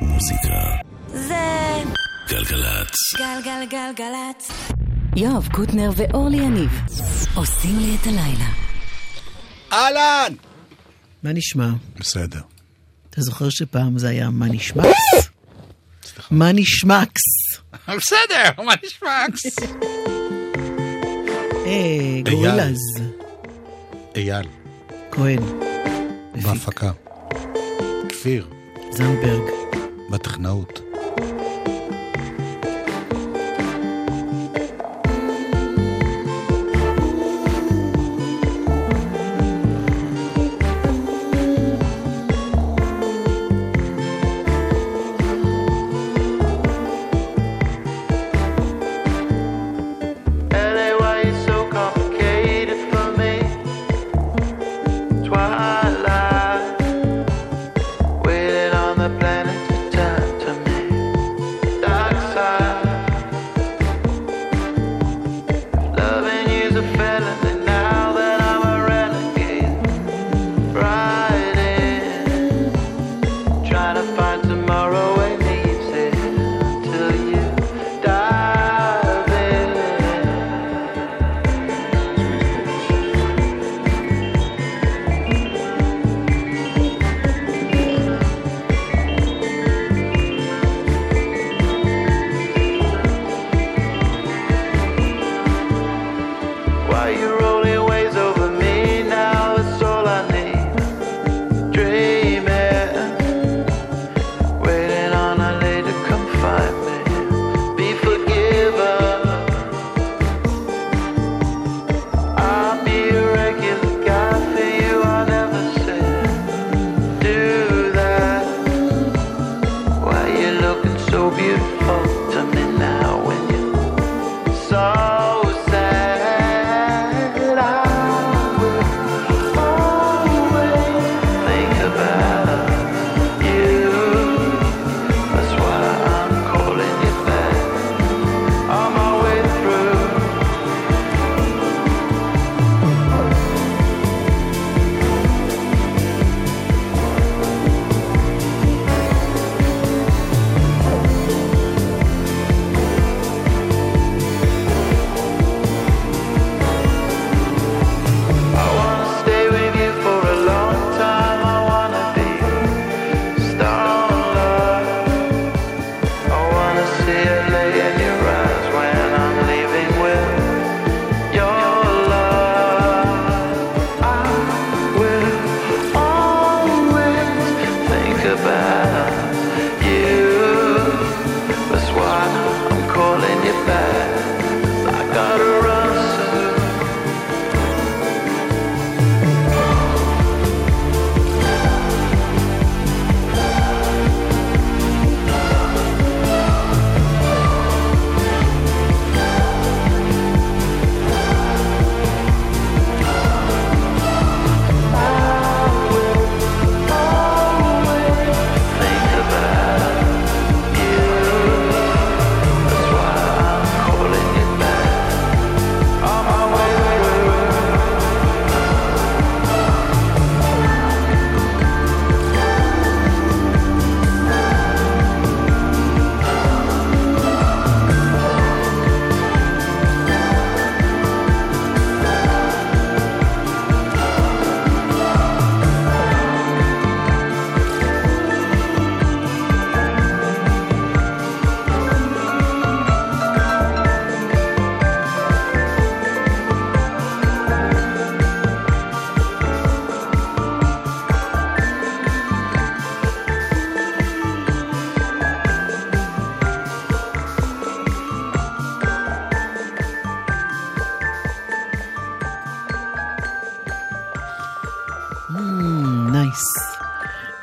מוזיקה. זה... גלגלצ. גלגלגלגלצ. יואב קוטנר ואורלי יניב עושים לי את הלילה. אהלן! מה נשמע? בסדר. אתה זוכר שפעם זה היה מה נשמע? מה נשמעקס? בסדר, מה נשמעקס? אה, גורילאז. אייל. כהן. בהפקה. כפיר. זנדברג. בטכנאות.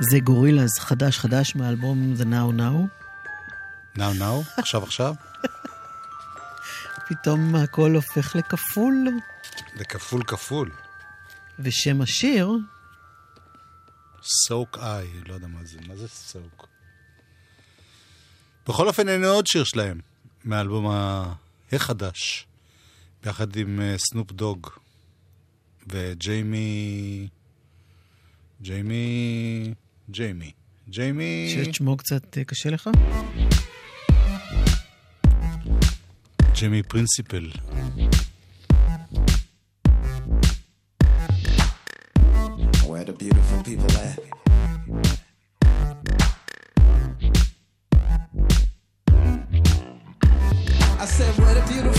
זה גורילאז חדש חדש מהאלבום The Now Now. Now Now? עכשיו עכשיו? פתאום הכל הופך לכפול. לכפול כפול. ושם השיר... סוק איי, לא יודע מה זה, מה זה סוק? בכל אופן, אין עוד שיר שלהם, מהאלבום החדש, ביחד עם סנופ דוג וג'יימי... ג'יימי... ג'יימי. ג'יימי... שיש שמו קצת קשה לך? ג'יימי פרינסיפל. Where the beautiful people at? I said, where the beautiful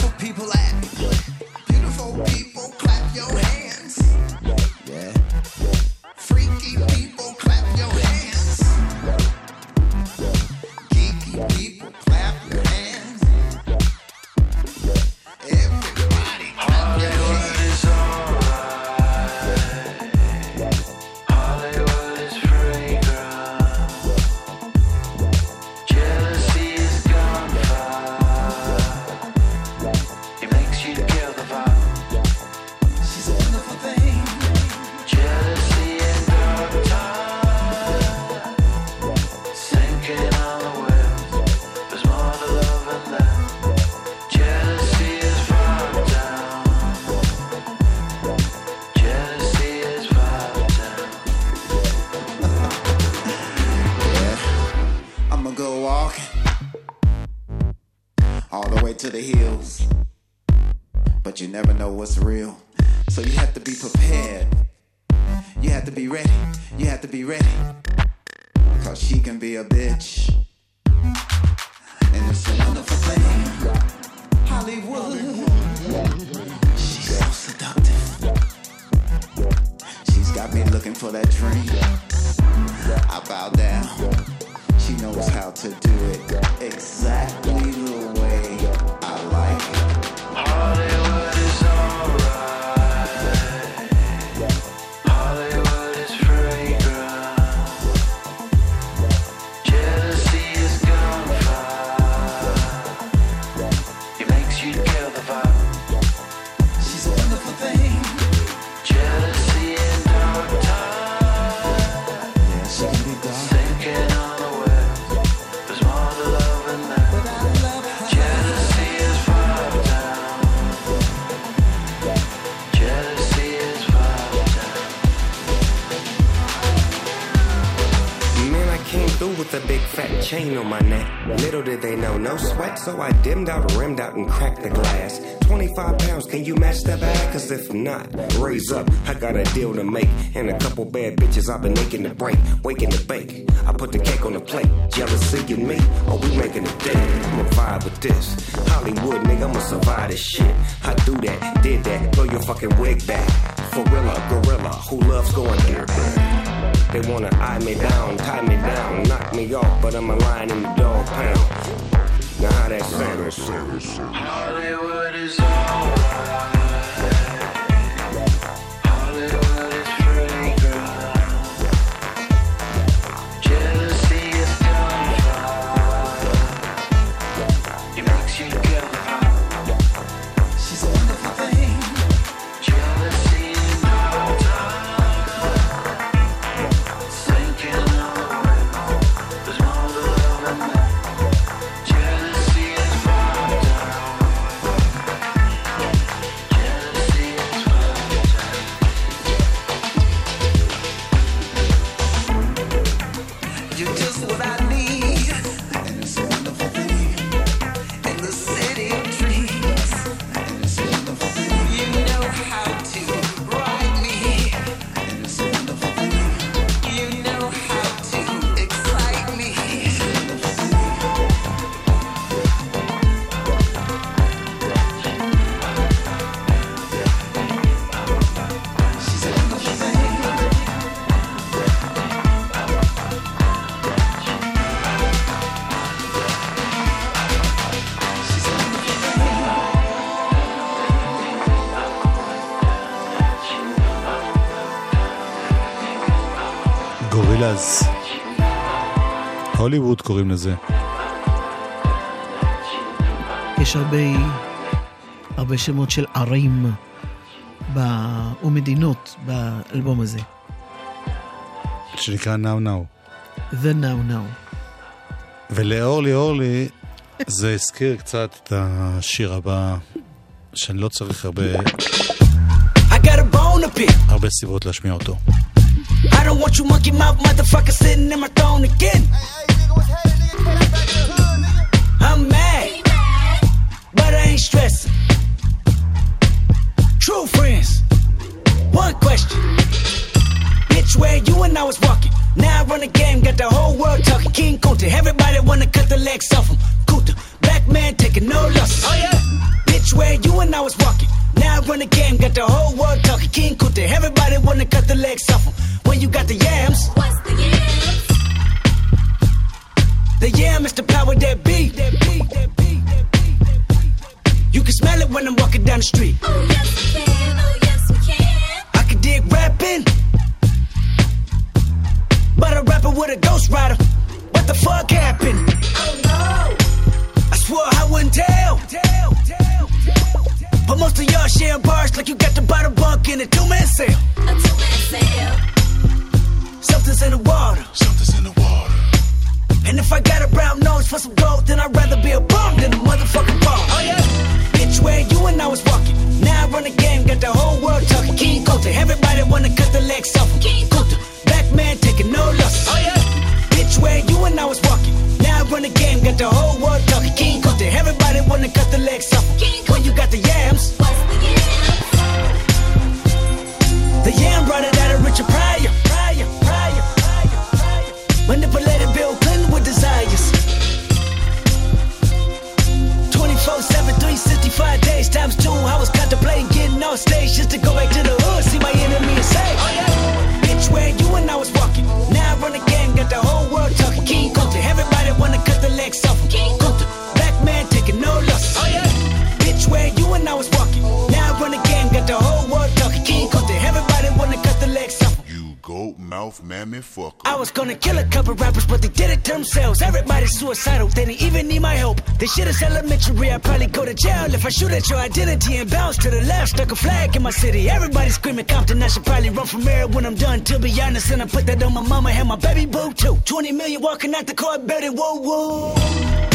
so I dimmed out, rimmed out, and cracked the glass. 25 pounds, can you match that bag? Cause if not, raise up. I got a deal to make. And a couple bad bitches I've been making to break, waking to bake. I put the cake on the plate. Jealousy and me, oh, we making a day. I'ma vibe with this. Hollywood, nigga, I'ma survive this shit. I do that, did that, throw your fucking wig back. Gorilla, gorilla, who loves going there? They wanna eye me down, tie me down, knock me off, but I'm a lion in the dog pound. Now how that sound? Hollywood is alright. הוליווד קוראים לזה. יש הרבה, הרבה שמות של ערים ב... ומדינות באלבום הזה. שנקרא Now Now. The Now Now. ולאורלי אורלי זה הזכיר קצת את השיר הבא, שאני לא צריך הרבה, I got a bone to pick. הרבה סיבות להשמיע אותו. I I don't want you monkey mouth motherfucker sitting in my throne again. Legs off him. Kunta, black man taking no losses. Oh yeah. Bitch, where you and I was walking. Now I run the game, got the whole world talking. King Kunta, everybody wanna cut the legs off him. When you got the yams. What's the yams? The yam is the power that be. That be, that be, that be, that be. You can smell it when I'm walking down the street. Oh yes we can, oh yes we can. I can dig rapping. But a rapper with a ghost rider. What the fuck happened? Oh no, I swore I wouldn't tell. But most of y'all share bars like you got the bottom bunk in a two man sale. a two-man sale. Something's in the water. Something's in the water. And if I got a brown nose for some gold, then I'd rather be a bum than a motherfucking bum. Oh yeah. Bitch, where you and I was walking. Now I run the game, got the whole world talking. King Kunta, everybody wanna cut the legs off. King Kunta, black man taking no losses. Oh yeah. Bitch, where you and I was walking. Now I run the game, got the whole world talking. King Kunta, everybody wanna cut the legs off When you got the yams, the yams? the yam brought it out of Richard Pryor. Pryor, Pryor, Pryor, Pryor. Manipulated Bill Clinton with desires. 24 7, 365 days times two. I was contemplating getting off stage just to go back to the hood, see my enemy sex of. Mouth mammy fucker. I was gonna kill a couple rappers, but they did it to themselves. Everybody's suicidal, they didn't even need my help. This shit is elementary, I'd probably go to jail if I shoot at your identity and bounce to the left. Stuck a flag in my city. Everybody screaming Compton, I should probably run from here when I'm done. To be honest, and I put that on my mama and my baby boo too. 20 million walking out the court, better whoa whoa.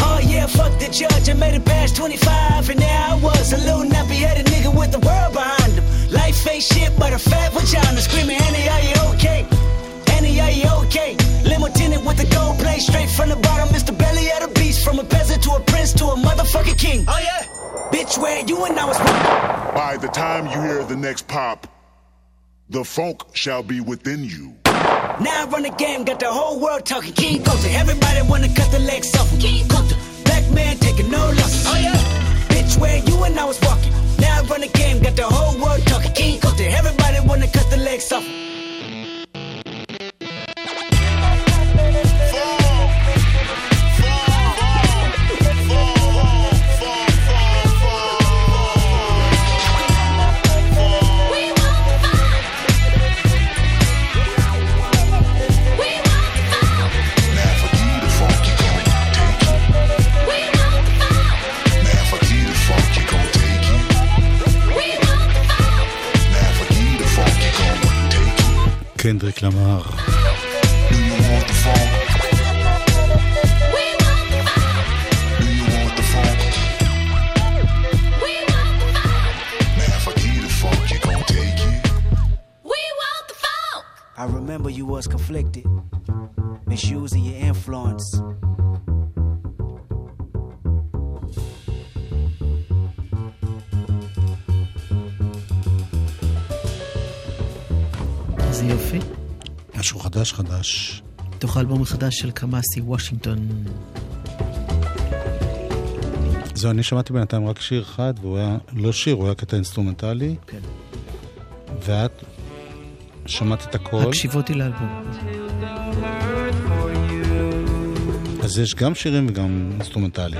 Oh yeah, fuck the judge, I made it past 25, and now I was, a little nappy headed nigga with the world behind him. Life ain't shit but a fat vagina, screaming, Annie, are you okay? Annie, are you okay? Limo tinted with the gold plate straight from the bottom. Mr. Belly of the beast, from a peasant to a prince to a motherfucking king. Oh yeah, bitch, where you and I was. By the time you hear the next pop, the funk shall be within you. Now I run the game, got the whole world talking. King Kunta, everybody wanna cut the legs off. King Kunta, black man taking no losses. Oh yeah, bitch, where you and I was walking. Now I run the game, got the whole world talking. King Kunta, everybody wanna cut the legs off. The funk. I remember you was conflicted, misusing your influence. איזה יופי. משהו חדש חדש. מתוך האלבום החדש של קמאסי, וושינגטון. זהו, אני שמעתי בינתיים רק שיר אחד, והוא היה, לא שיר, הוא היה קטע אינסטרומנטלי, כן. ואת שמעת את הכל, הקשבתי לאלבום. אז יש גם שירים וגם אינסטרומנטלי.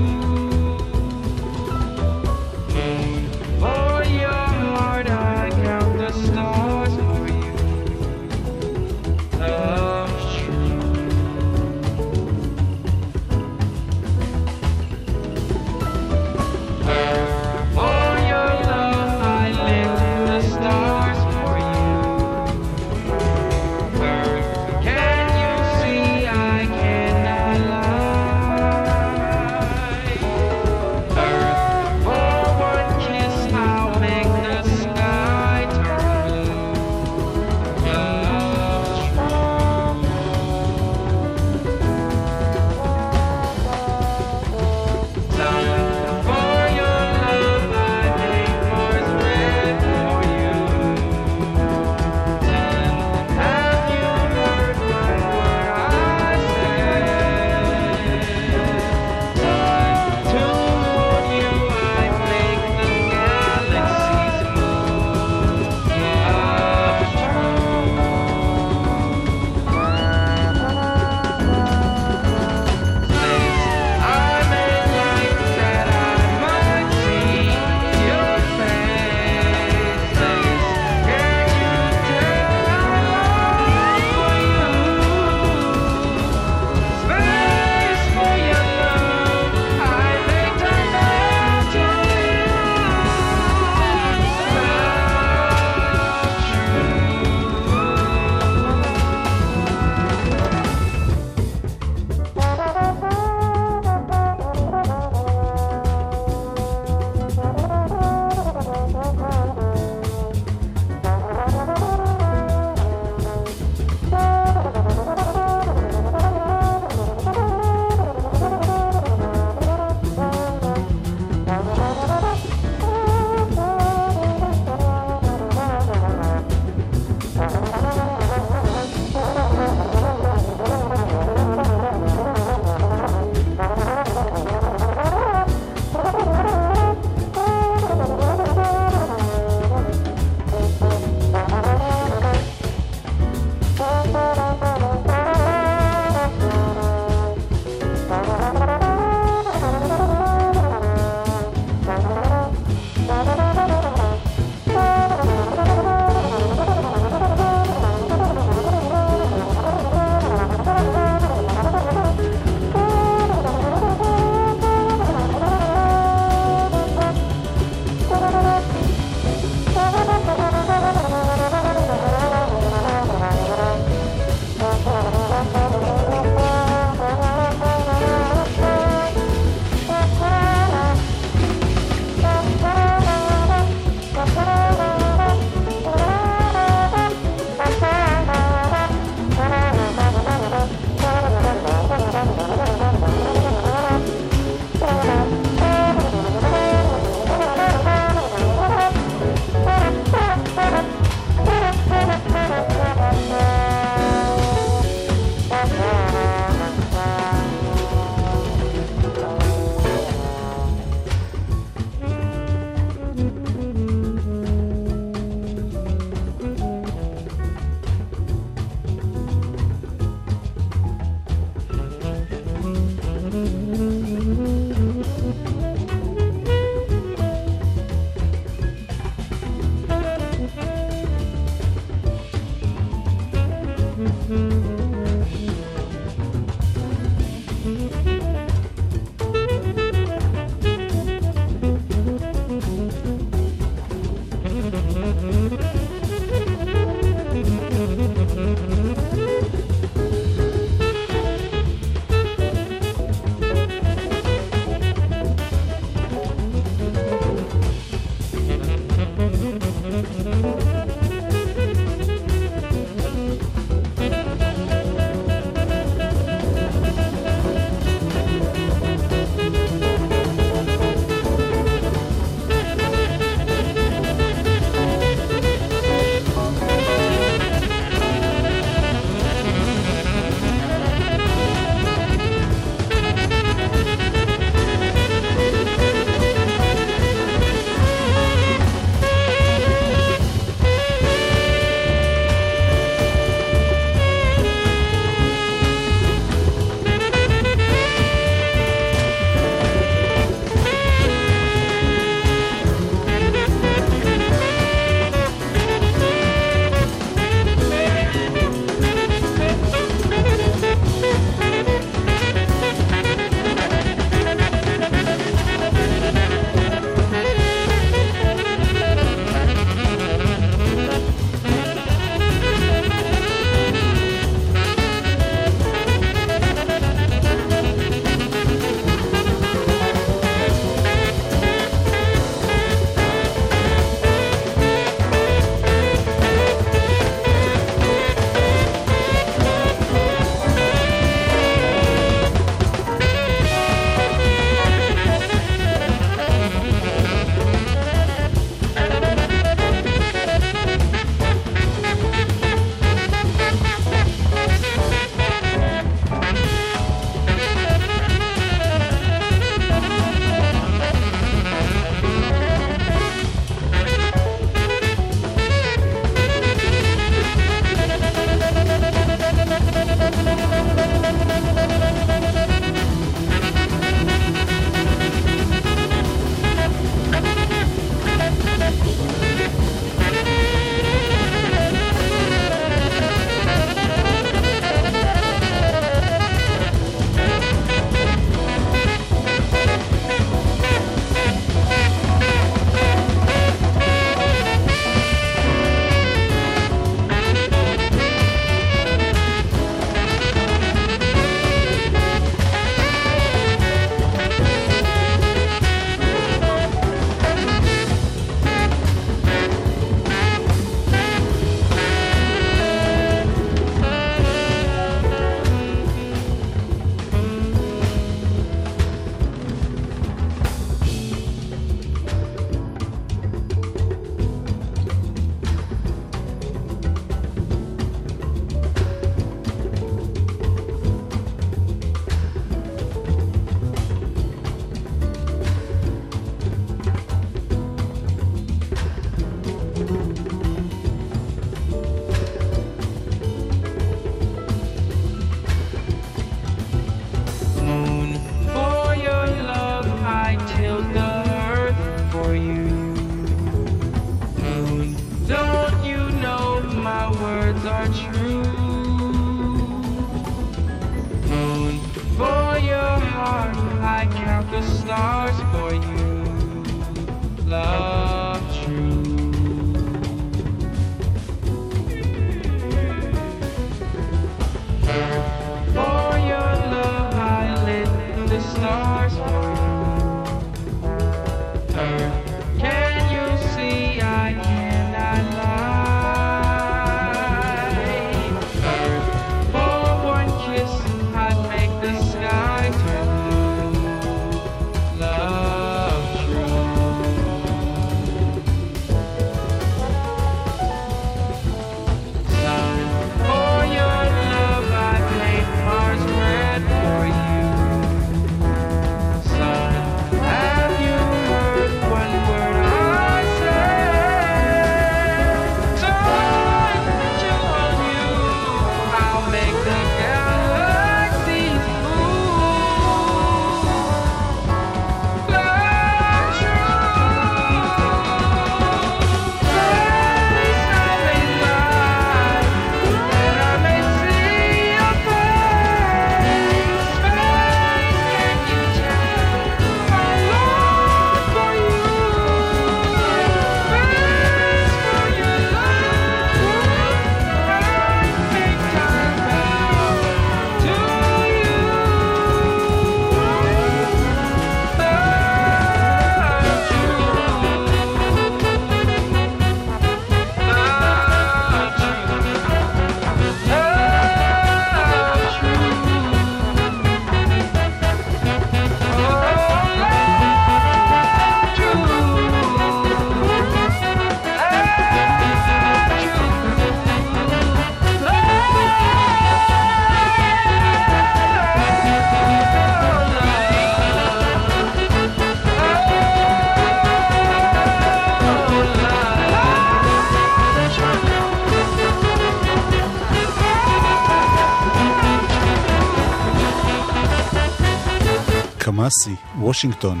קמאסי, וושינגטון.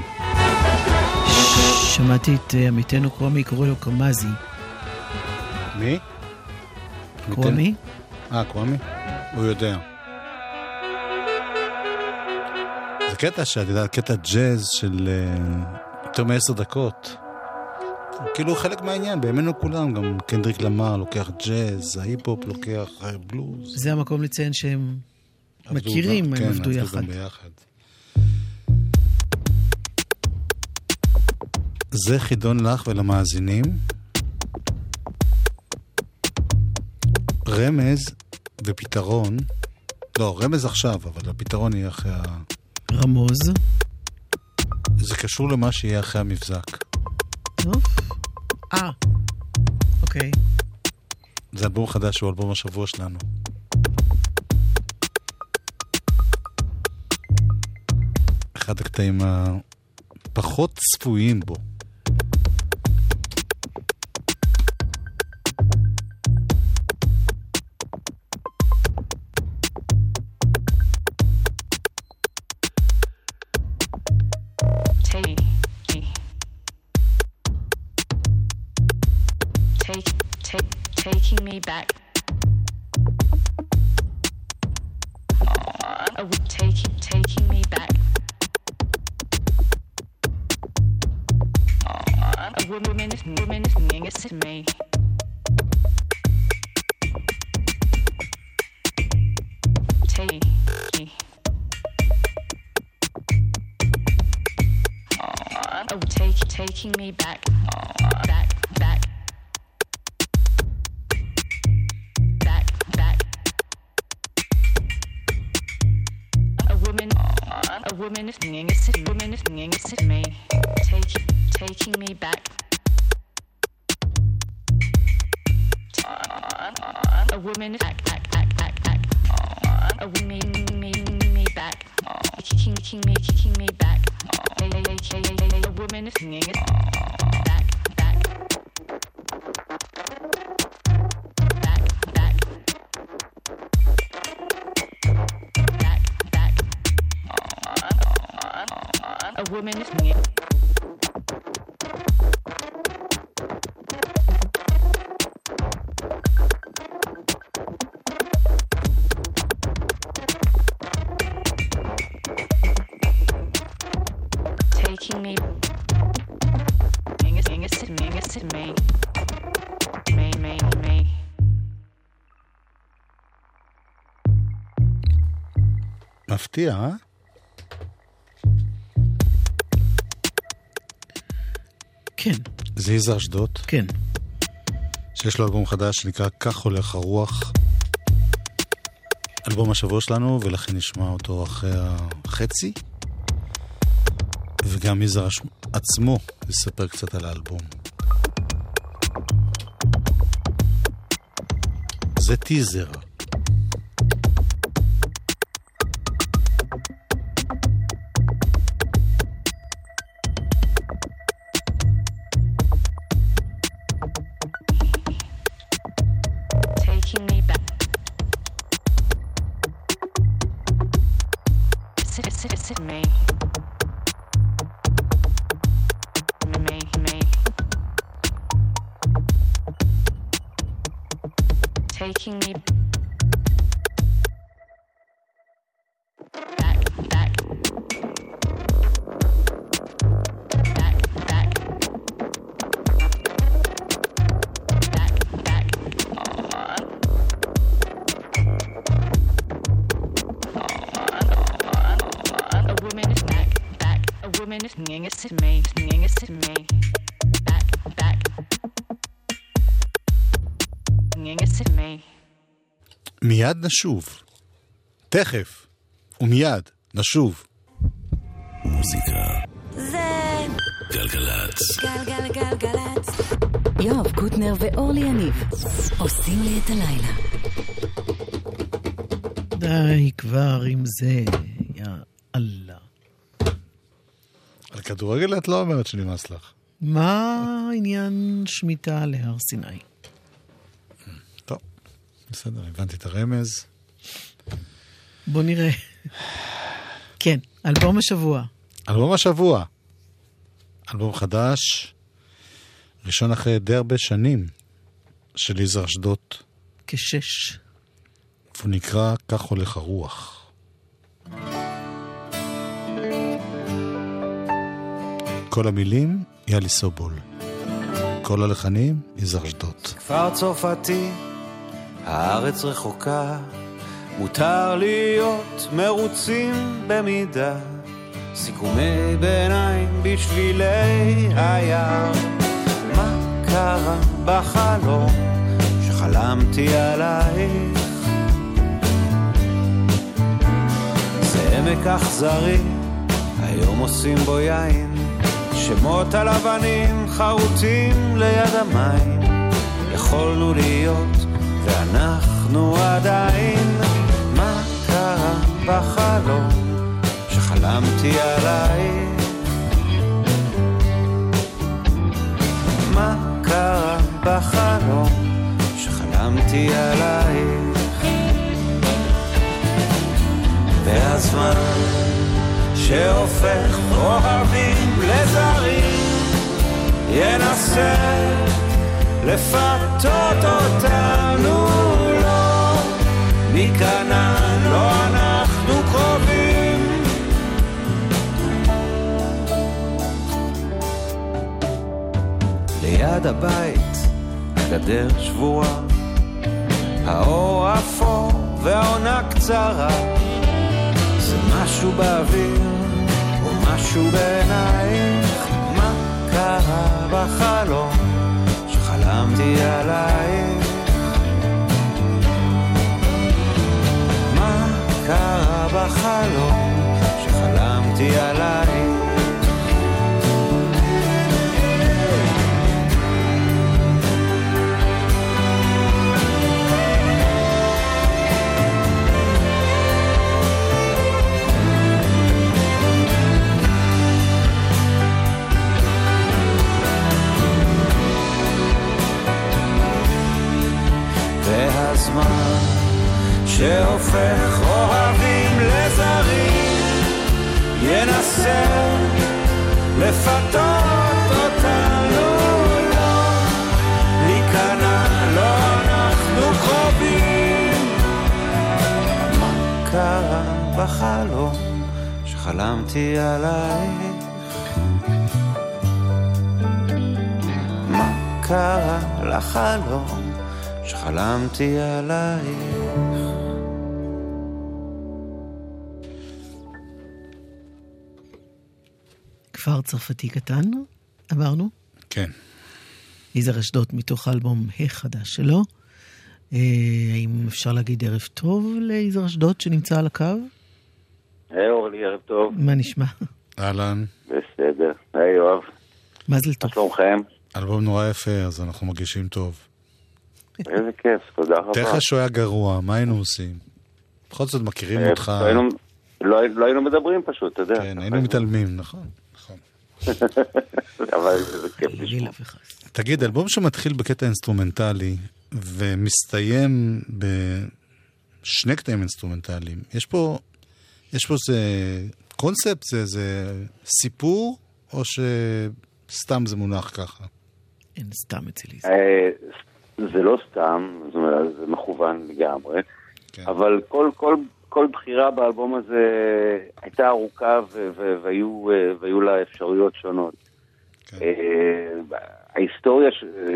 שמעתי את אה, עמיתנו קרומי קורא לו קרמזי. מי? קרומי? אה, קוואמי? הוא יודע. זה קטע שאת יודעת, קטע ג'אז של אה, יותר מעשר דקות. כאילו חלק מהעניין, בימינו כולם, גם קנדריק למר לוקח ג'אז, ההיפ-הופ לוקח אה, בלוז. זה המקום לציין שהם מכירים, הם כן, עבדו יחד. זה חידון לך ולמאזינים. רמז ופתרון, לא, רמז עכשיו, אבל הפתרון יהיה אחרי ה... רמוז. זה קשור למה שיהיה אחרי המבזק. אה, אוקיי. זה אלבום חדש, הוא אלבום השבוע שלנו. אחד הקטעים הפחות צפויים בו. Take, taking me back. Uh, taking, taking me back. A woman woman is to me. Take, oh, take, taking me back, back, woman is singing. of woman is singing of me, take, taking me back. A woman is back, back, back, back, back. A woman me, me, me back. Kicking, kicking me, kicking me back. A woman is back. Woman is singing. taking me Sing it, sing it, sing it, sing me Me, me, me מפתיע, אה? זה יזהר אשדוד, כן. שיש לו אלבום חדש שנקרא "כך הולך הרוח". אלבום השבוע שלנו, ולכן נשמע אותו אחרי החצי. וגם יזהר עצמו יספר קצת על האלבום. זה טיזר. נשוב. תכף. ומיד נשוב. מוזיקה. זה גלגלצ. גלגלגלגלצ. יואב קוטנר ואורלי יניב עושים לי את הלילה. די כבר עם זה, יא אללה. על כדורגל את לא אומרת שנמאס לך. מה עניין שמיטה להר סיני? בסדר, הבנתי את הרמז. בוא נראה. כן, אלבום השבוע. אלבום השבוע. אלבום חדש, ראשון אחרי די הרבה שנים, של יזהר אשדוד. כשש. והוא נקרא "כך הולך הרוח". כל המילים, יאלי סובול. כל הלחנים, יזהר אשדוד. כפר צרפתי, הארץ רחוקה, מותר להיות מרוצים במידה. סיכומי ביניים בשבילי היער. מה קרה בחלום שחלמתי עלייך? זה עמק אכזרי, היום עושים בו יין. שמות על אבנים חרוטים ליד המים. יכולנו להיות, ואנחנו עדיין. מה קרה בחלום שחלמתי עלייך? מה קרה בחלום שחלמתי עלייך? והזמן שהופך אוהבים לזרים ינסה לפתות אותנו לא. ניכנע לא אנחנו קרובים. ליד הבית הגדר שבורה. האור אפור והעונה קצרה. זה משהו באוויר או משהו בעינייך. מה קרה בחלום שחלמתי עלייך. מה קרה בחלום שחלמתי עלייך שהופך אוהבים לזרים ינסה לפתות אותנו לא להיכנע בחלום שחלמתי עלייך? מה קרה לחלום שחלמתי עלייך. כפר צרפתי קטן, אמרנו? כן. יזהר אשדוד מתוך האלבום החדש שלו. אה, האם אפשר להגיד ערב טוב ליזהר אשדוד שנמצא על הקו? היי אורלי, ערב טוב. מה נשמע? אהלן. בסדר. היי יואב. מזל טוב. מה שלומכם? אלבום נורא יפה, אז אנחנו מרגישים טוב. איזה כיף, תודה רבה. תאר לך שהוא היה גרוע, מה היינו עושים? בכל זאת מכירים אה, אותך. לא לא לא היינו מדברים פשוט, אתה יודע. כן, היינו מתעלמים, נכון. אבל זה כיף לשמוע. תגיד, אלבום שמתחיל בקטע אינסטרומנטלי ומסתיים בשני קטעים אינסטרומנטליים, יש פה, יש פה איזה קונספט, זה איזה סיפור, או שסתם זה מונח ככה? אין סתם אצלי. אה, זה לא סתם, זאת אומרת, זה מכוון לגמרי, כן. אבל כל, כל, בחירה באלבום הזה הייתה ארוכה ו- ו- והיו, אה, והיו לה אפשרויות שונות. כן. אה, ההיסטוריה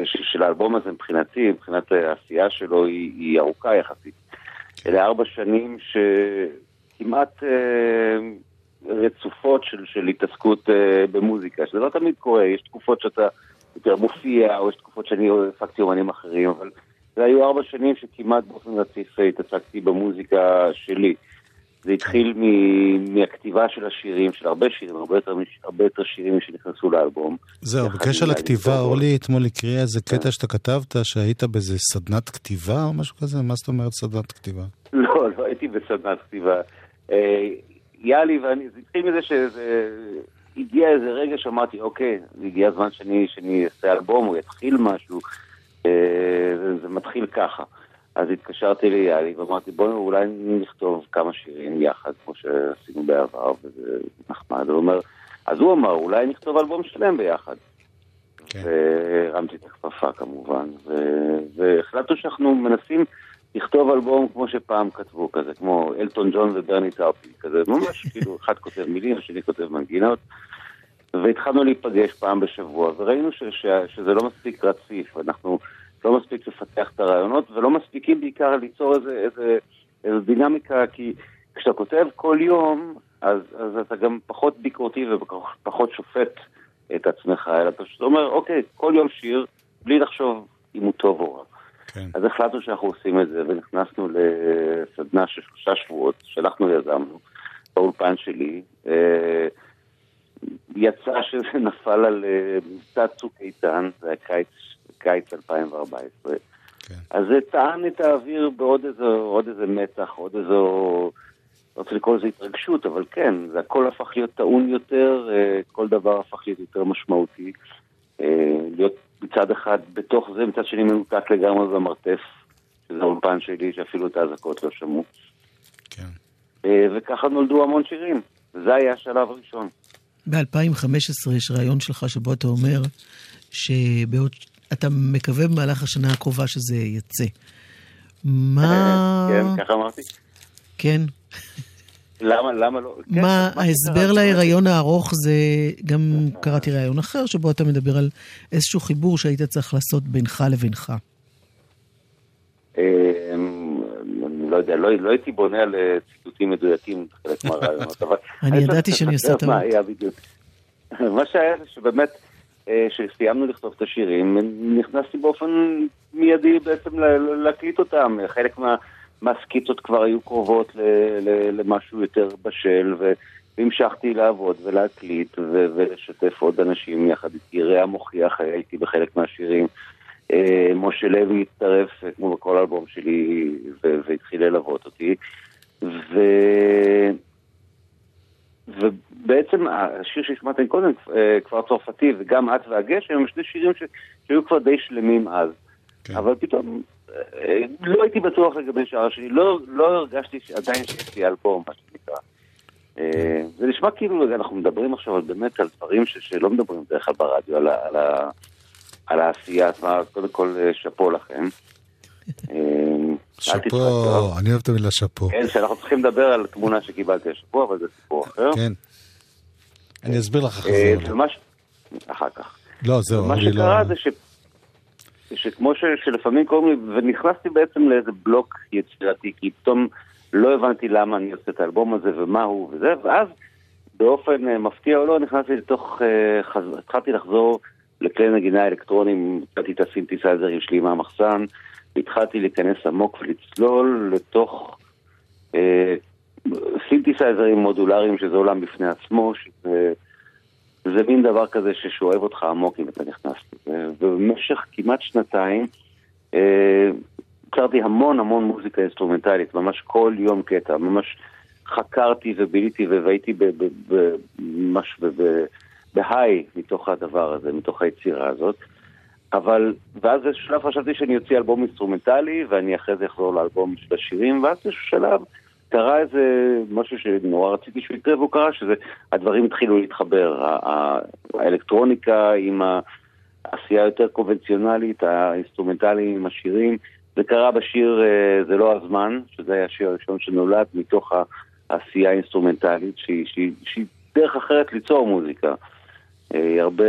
של האלבום הזה מבחינתי, מבחינת העשייה שלו, היא, היא ארוכה יחסית. כן. אלה ארבע שנים שכמעט אה, רצופות של, של התעסקות במוזיקה, שזה לא תמיד קורה, יש תקופות שאתה יותר מופיע, או יש תקופות שאני הפקתי אומנים אחרים, אבל זה היו ארבע שנים שכמעט באופן רציף התעסקתי במוזיקה שלי. זה התחיל מ- מהכתיבה של השירים, של הרבה שירים, הרבה יותר, הרבה יותר שירים שנכנסו לאלבום. זהו, בקשר לכתיבה, אורלי אתמול הקריאה איזה קטע שאתה כתבת, שהיית באיזה סדנת כתיבה או משהו כזה? מה זאת אומרת סדנת כתיבה? לא, לא הייתי בסדנת כתיבה. אה, יאלי ואני, זה התחיל מזה שזה... הגיע איזה רגע שאמרתי, אוקיי, הגיע הזמן שאני, אעשה אלבום, או יתחיל משהו, זה, מתחיל ככה. אז התקשרתי ליאלי ואמרתי, בואו אולי נכתוב כמה שירים יחד, כמו שעשינו בעבר, וזה נחמד. הוא אומר, אז הוא אמר, אולי נכתוב אלבום שלם ביחד. כן. והרמתי את הכפפה כמובן, ו- והחלטנו שאנחנו מנסים לכתוב אלבום כמו שפעם כתבו, כזה, כמו אלטון ג'ון וברני טאופי, כזה, ממש כאילו, אחד כותב מילים, השני כותב מנגינות. והתחלנו להיפגש פעם בשבוע, וראינו ש- ש- שזה לא מספיק רציף, אנחנו לא מספיק לפתח את הרעיונות, ולא מספיקים בעיקר ליצור איזה, איזה, איזה דינמיקה, כי כשאתה כותב כל יום, אז, אז אתה גם פחות ביקורתי ופחות שופט את עצמך, אלא אתה פשוט אומר, אוקיי, כל יום שיר, בלי לחשוב אם הוא טוב או רע. כן. אז החלטנו שאנחנו עושים את זה, ונכנסנו לסדנה של שלושה שבועות, שאנחנו יזמנו, באולפן שלי. אה, יצא שזה נפל על אה, מבצע צוק איתן, זה היה קיץ, קיץ 2014. כן. אז זה טען את האוויר בעוד איזה, עוד איזה מתח, עוד איזו, לא רוצה לקרוא לזה התרגשות, אבל כן, זה הכל הפך להיות טעון יותר, אה, כל דבר הפך להיות יותר משמעותי. אה, להיות מצד אחד בתוך זה, מצד שני מנותק לגמרי במרתף, שזה האולפן שלי, שאפילו את האזעקות לא שמעו. כן. וככה נולדו המון שירים. זה היה השלב הראשון. ב-2015 יש רעיון שלך שבו אתה אומר שבעוד... אתה מקווה במהלך השנה הקרובה שזה יצא. מה... כן, ככה אמרתי. כן. למה, למה לא? כן, מה ההסבר להיריון הארוך זה, גם קראתי ראיון אחר שבו אתה מדבר על איזשהו חיבור שהיית צריך לעשות בינך לבינך. אני לא יודע, לא לא הייתי בונה על אה, ציטוטים מדויקים, חלק מהרעיונות, אבל... אני ידעתי שאני עושה לספר מה טעות. היה בדיוק. מה שהיה זה שבאמת, אה, כשסיימנו לכתוב את השירים, נכנסתי באופן מיידי בעצם להקליט אותם. חלק מה- מהסקיצות כבר היו קרובות ל- ל- למשהו יותר בשל, והמשכתי לעבוד ולהקליט ולשתף עוד אנשים יחד איתי. רע מוכיח, הייתי בחלק מהשירים. אה, משה לוי הצטרף, אה, כמו בכל אלבום שלי, והתחיל ללוות אותי. ו... ובעצם השיר שהשמעתם קודם, אה, כבר צרפתי, וגם את והגשם, הם שני שירים ש... שהיו כבר די שלמים אז. כן. אבל פתאום לא הייתי בטוח לגבי שאר שלי, לא, לא הרגשתי שעדיין שיש לי אלבום, מה שנקרא. זה נשמע כאילו אנחנו מדברים עכשיו באמת על דברים ש... שלא מדברים בדרך כלל ברדיו, על, ה... על, ה... על העשייה עצמה, קודם כל אה, שאפו לכם. אה. שאפו, אני אוהב את המילה שאפו. כן, שאנחנו צריכים לדבר על תמונה שקיבלתי השבוע, אבל זה סיפור אחר. כן. אני אסביר לך אחרי אה, זה. אחר כך. לא, זהו, מה לא... שקרה זה ש... שכמו ש... שלפעמים קוראים לי, ונכנסתי בעצם לאיזה בלוק יצירתי, כי פתאום לא הבנתי למה אני עושה את האלבום הזה ומה הוא וזה, ואז באופן מפתיע או לא, נכנסתי לתוך. התחלתי לחזור לכלי נגינה אלקטרונים, מצאתי את הסינתסייזרים שלי מהמחסן, והתחלתי להיכנס עמוק ולצלול לתוך אה, סינתסייזרים מודולריים שזה עולם בפני עצמו, שזה... זה מין דבר כזה ששואב אותך עמוק אם אתה נכנס לזה. ובמשך כמעט שנתיים אה, הכרתי המון המון מוזיקה אינסטרומנטלית, ממש כל יום קטע, ממש חקרתי וביליתי והייתי ב- ב- ב- ממש ב- ב- בהיי מתוך הדבר הזה, מתוך היצירה הזאת. אבל, ואז באיזשהו שלב חשבתי שאני אוציא אלבום אינסטרומנטלי, ואני אחרי זה אחזור לאלבום של השירים, ואז באיזשהו שלב קרה איזה משהו שנורא רציתי שהוא יקרה, והוא קרה שזה, הדברים התחילו להתחבר. האלקטרוניקה עם העשייה היותר קונבנציונלית, האינסטרומנטלי עם השירים. זה קרה בשיר אה, זה לא הזמן, שזה היה השיר הראשון שנולד מתוך העשייה האינסטרומנטלית, שהיא, שהיא, שהיא דרך אחרת ליצור מוזיקה. אה, היא הרבה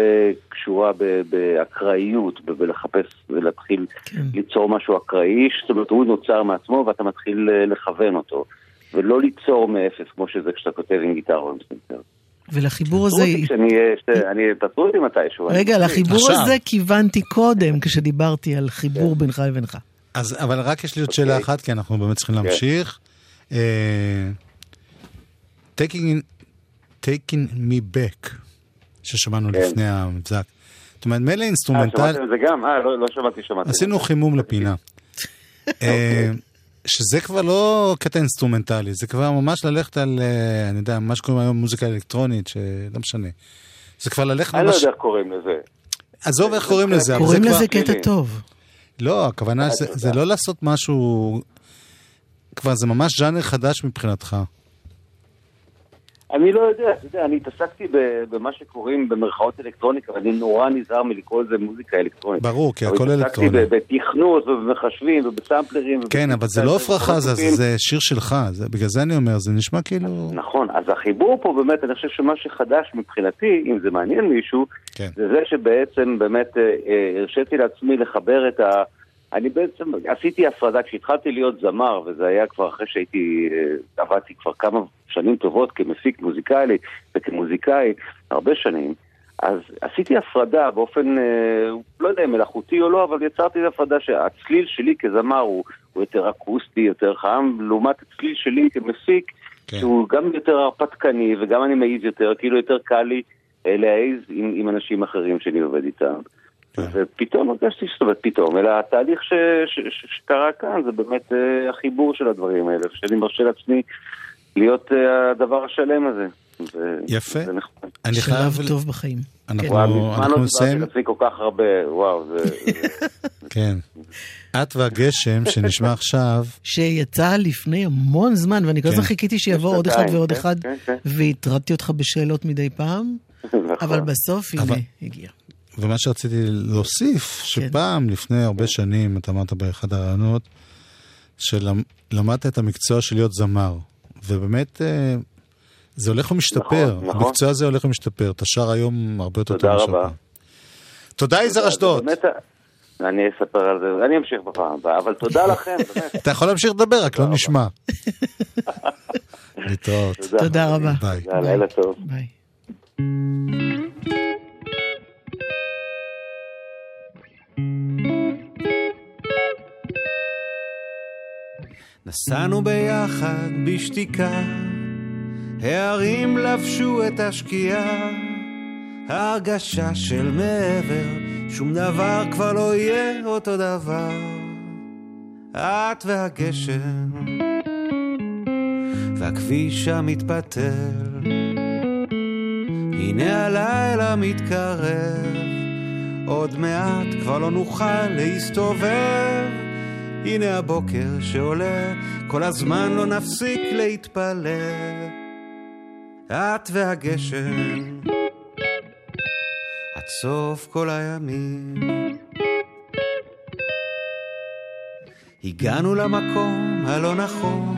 קשורה באקראיות, בלחפש ולהתחיל כן. ליצור משהו אקראי, זאת אומרת הוא נוצר מעצמו ואתה מתחיל אה, לכוון אותו, ולא ליצור מאפס כמו שזה כשאתה כותב עם גיטרה או עם פסנתר. ולחיבור הזה... כשאני אהיה, שתי- אני, תעצרו אותי מתישהו. רגע, לחיבור עכשיו. הזה כיוונתי קודם, כשדיברתי על חיבור בינך לבינך. אז, אבל רק יש לי עוד שאלה אוקיי. אחת, כי אנחנו באמת צריכים להמשיך. אה, taking, taking me back, ששמענו כן. לפני המבזק. זאת אומרת, מילא אה, אינסטרומנטל, שמעתם את זה גם? אה, לא לא שמעתי, שמעתי. עשינו חימום לפינה. אה, שזה כבר לא קטע אינסטרומנטלי, זה כבר ממש ללכת על, אה, אני יודע, מה שקוראים היום מוזיקה אלקטרונית, שלא משנה. זה כבר ללכת אני לא ממש... יודע איך קוראים לזה. עזוב איך קוראים לזה, אבל זה קוראים כבר... לזה קטע. טוב. לא, הכוונה אה, זה. זה לא לעשות משהו... כבר זה ממש ז'אנר חדש מבחינתך. אני לא יודע, אתה יודע, אני התעסקתי במה שקוראים במרכאות אלקטרוניקה, ואני נורא נזהר מלקרוא לזה מוזיקה אלקטרונית. ברור, כי אבל הכל התעסקתי אלקטרוני. ב- בתכנות ובמחשבים ובסמפלרים. כן, אבל זה לא הפרחה, זה- שיר שלך, בגלל זה אני אומר, זה נשמע כאילו... נכון, אז החיבור פה באמת, אני חושב שמה שחדש מבחינתי, אם זה מעניין מישהו, כן. זה זה שבעצם באמת אה, אה, הרשיתי לעצמי לחבר את ה... אני בעצם עשיתי הפרדה, כשהתחלתי להיות זמר, וזה היה כבר אחרי שהייתי, אה, עבדתי כבר כמה שנים טובות כמפיק מוזיקלי וכמוזיקאי, הרבה שנים, אז עשיתי הפרדה באופן, אה, לא יודע אם מלאכותי או לא, אבל יצרתי הפרדה שהצליל שלי כזמר הוא, הוא יותר אקוסטי, יותר חם, לעומת הצליל שלי כמפיק, כן. שהוא גם יותר הרפתקני וגם אני מעיז יותר, כאילו יותר קל לי אה, להעיז עם, עם אנשים אחרים שאני עובד איתם. כן. ופתאום הרגשתי זאת אומרת פתאום, אלא התהליך ש, ש, ש, שקרה כאן זה באמת אה, החיבור של הדברים האלה, שאני מרשה לעצמי להיות אה, הדבר השלם הזה. ו- יפה. זה נחמד. אני שלב חייב... טוב בחיים. אנחנו- וואו, מזמן אנחנו לא דיברתי נסיים, לעצמי כל כך הרבה, וואו, זה... כן. את והגשם שנשמע עכשיו, שיצא לפני המון זמן, ואני כל הזמן כן. חיכיתי שיבוא עוד אחד ועוד כן, אחד, כן, כן. והטרדתי אותך בשאלות מדי פעם, נכון. אבל בסוף, הנה, הגיע. ומה שרציתי להוסיף, שפעם, לפני הרבה שנים, אתה אמרת באחד הרעיונות, שלמדת את המקצוע של להיות זמר, ובאמת אה, זה הולך ומשתפר, נכון, נכון. המקצוע הזה הולך ומשתפר, אתה שר היום הרבה יותר תודה טוב מאשר רבה. פעם. תודה יזהר אשדוד. אני אספר על זה, אני אמשיך בפעם הבאה, אבל תודה לכם, באמת. אתה יכול להמשיך לדבר, רק לא נשמע. להתראות. תודה רבה. ביי. תודה, לילה טוב. ביי. נסענו ביחד בשתיקה, הערים לבשו את השקיעה, ההרגשה של מעבר, שום דבר כבר לא יהיה אותו דבר. את והגשם, והכביש המתפתל, הנה הלילה מתקרב, עוד מעט כבר לא נוכל להסתובב. הנה הבוקר שעולה, כל הזמן לא נפסיק להתפלל. את והגשם, עד סוף כל הימים. הגענו למקום הלא נכון,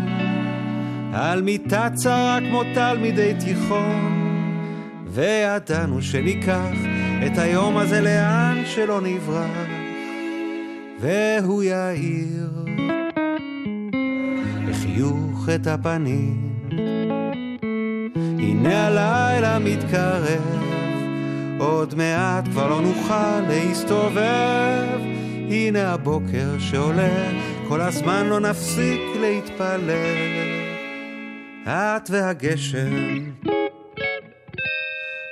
על מיטה צרה כמו תלמידי תיכון, וידענו שניקח את היום הזה לאן שלא נברח. והוא יאיר לחיוך את הפנים. הנה הלילה מתקרב, עוד מעט כבר לא נוכל להסתובב. הנה הבוקר שעולה, כל הזמן לא נפסיק להתפלל. את והגשם,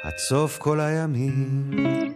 עד סוף כל הימים.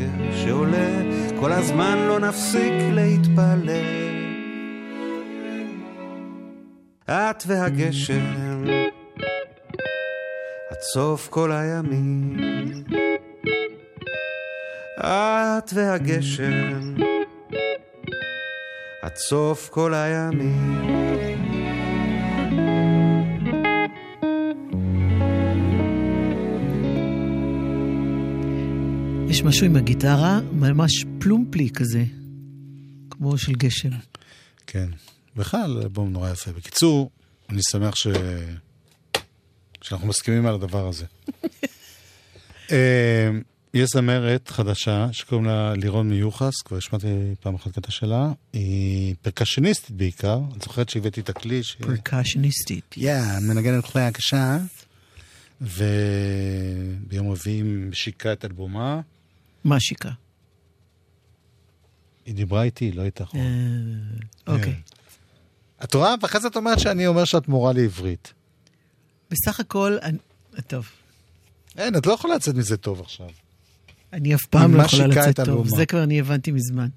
הבוקר שעולה, כל הזמן לא נפסיק להתפלל. את והגשם, עד סוף כל הימים. את והגשם, עד סוף כל הימים. יש משהו עם הגיטרה, ממש פלומפלי כזה, כמו של גשם. כן. בכלל, אלבום נורא יפה. בקיצור, אני שמח ש... שאנחנו מסכימים על הדבר הזה. אה, יש זמרת חדשה שקוראים לה לירון מיוחס, כבר השמעתי פעם אחת קטע שלה. היא פרקשניסטית בעיקר. את זוכרת שהבאתי את הכלי? ש... פרקשניסטית. כן, מנגנת כלי הקשה. וביום רביעי משיקה את אלבומה. מה שיקה? היא דיברה איתי, לא איתך. אה, אוקיי. את רואה? ואחרי זה את אומרת שאני אומר שאת מורה לעברית. בסך הכל, טוב, אין, את לא יכולה לצאת מזה טוב עכשיו. אני אף פעם לא יכולה לצאת את טוב? זה כבר אני הבנתי מזמן.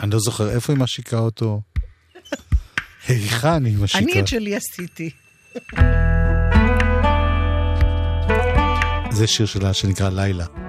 אני לא זוכר איפה היא משיקה אותו. היכן היא משיקה? אני את שלי עשיתי. זה שיר שלה שנקרא לילה.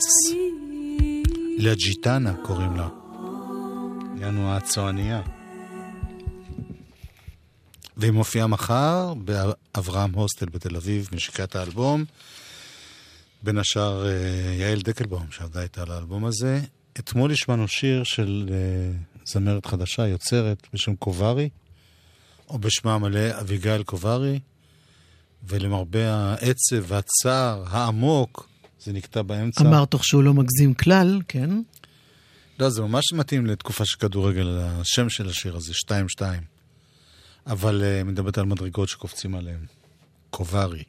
מיוחס. לג'יטנה קוראים לה. יענו הצועניה. והיא מופיעה מחר באברהם הוסטל בתל אביב, משיקת האלבום. בין השאר אה, יעל דקלבאום שעבדה איתה על האלבום הזה. אתמול השמענו שיר של אה, זמרת חדשה, יוצרת, בשם קוברי, או בשמה המלא אביגיל קוברי, ולמרבה העצב והצער העמוק, זה נקטע באמצע. אמר תוך שהוא לא מגזים כלל, כן? לא, זה ממש מתאים לתקופה של כדורגל, השם של השיר הזה, 2-2. אבל uh, מדברת על מדרגות שקופצים עליהן. קוברי.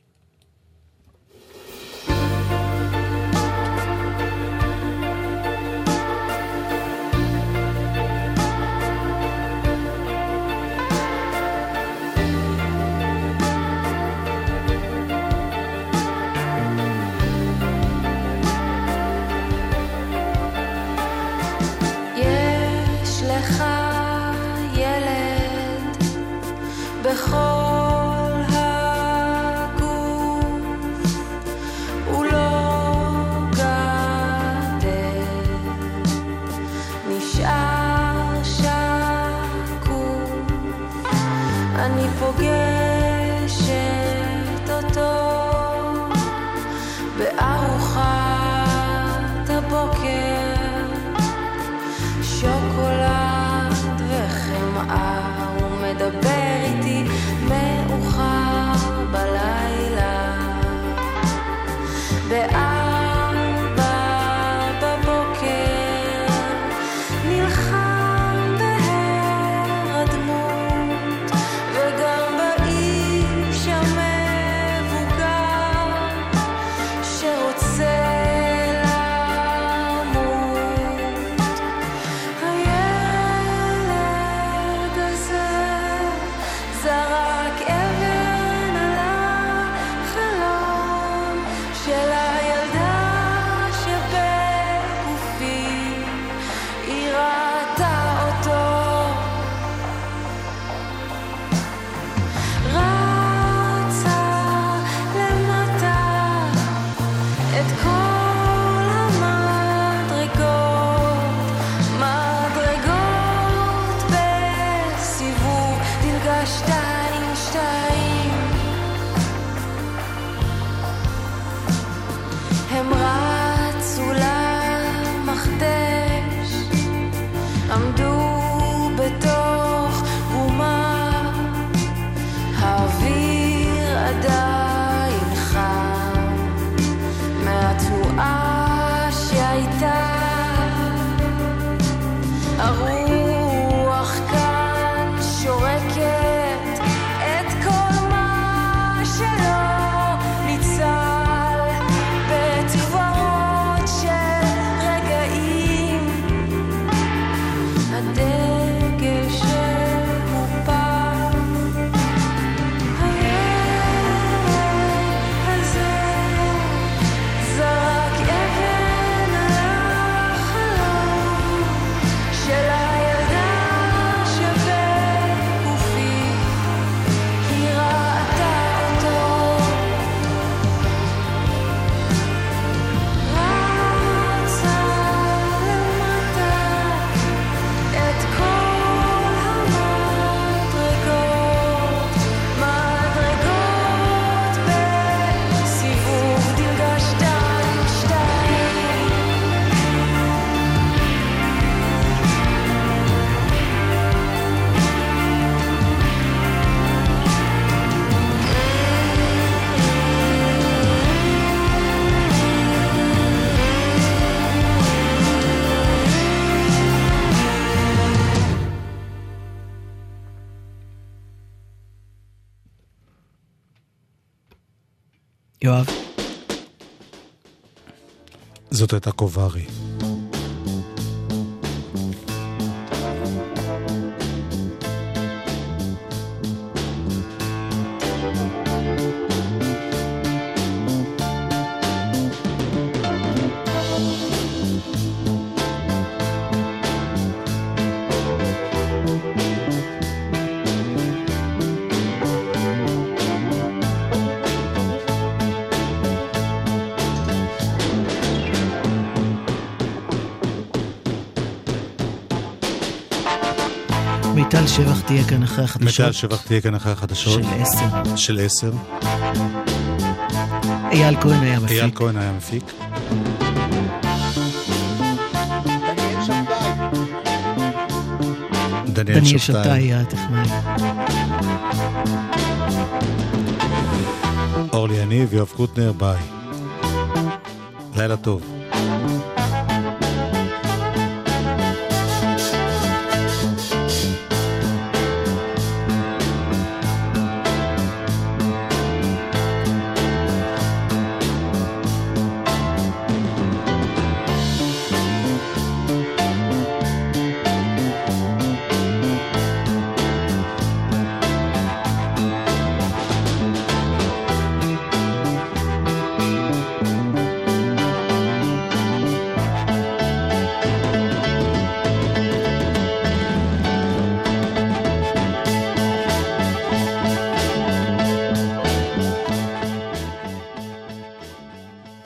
hold I'm יואב. זאת הייתה קוברי. כאן אחרי החדשות. מיטל שבח תהיה כאן אחרי החדשות. של עשר. של עשר. אייל כהן היה מפיק. אייל כהן היה מפיק. דניאל. שבתאי היה הטכנאי. אורלי יניב, יואב קוטנר, ביי. לילה טוב.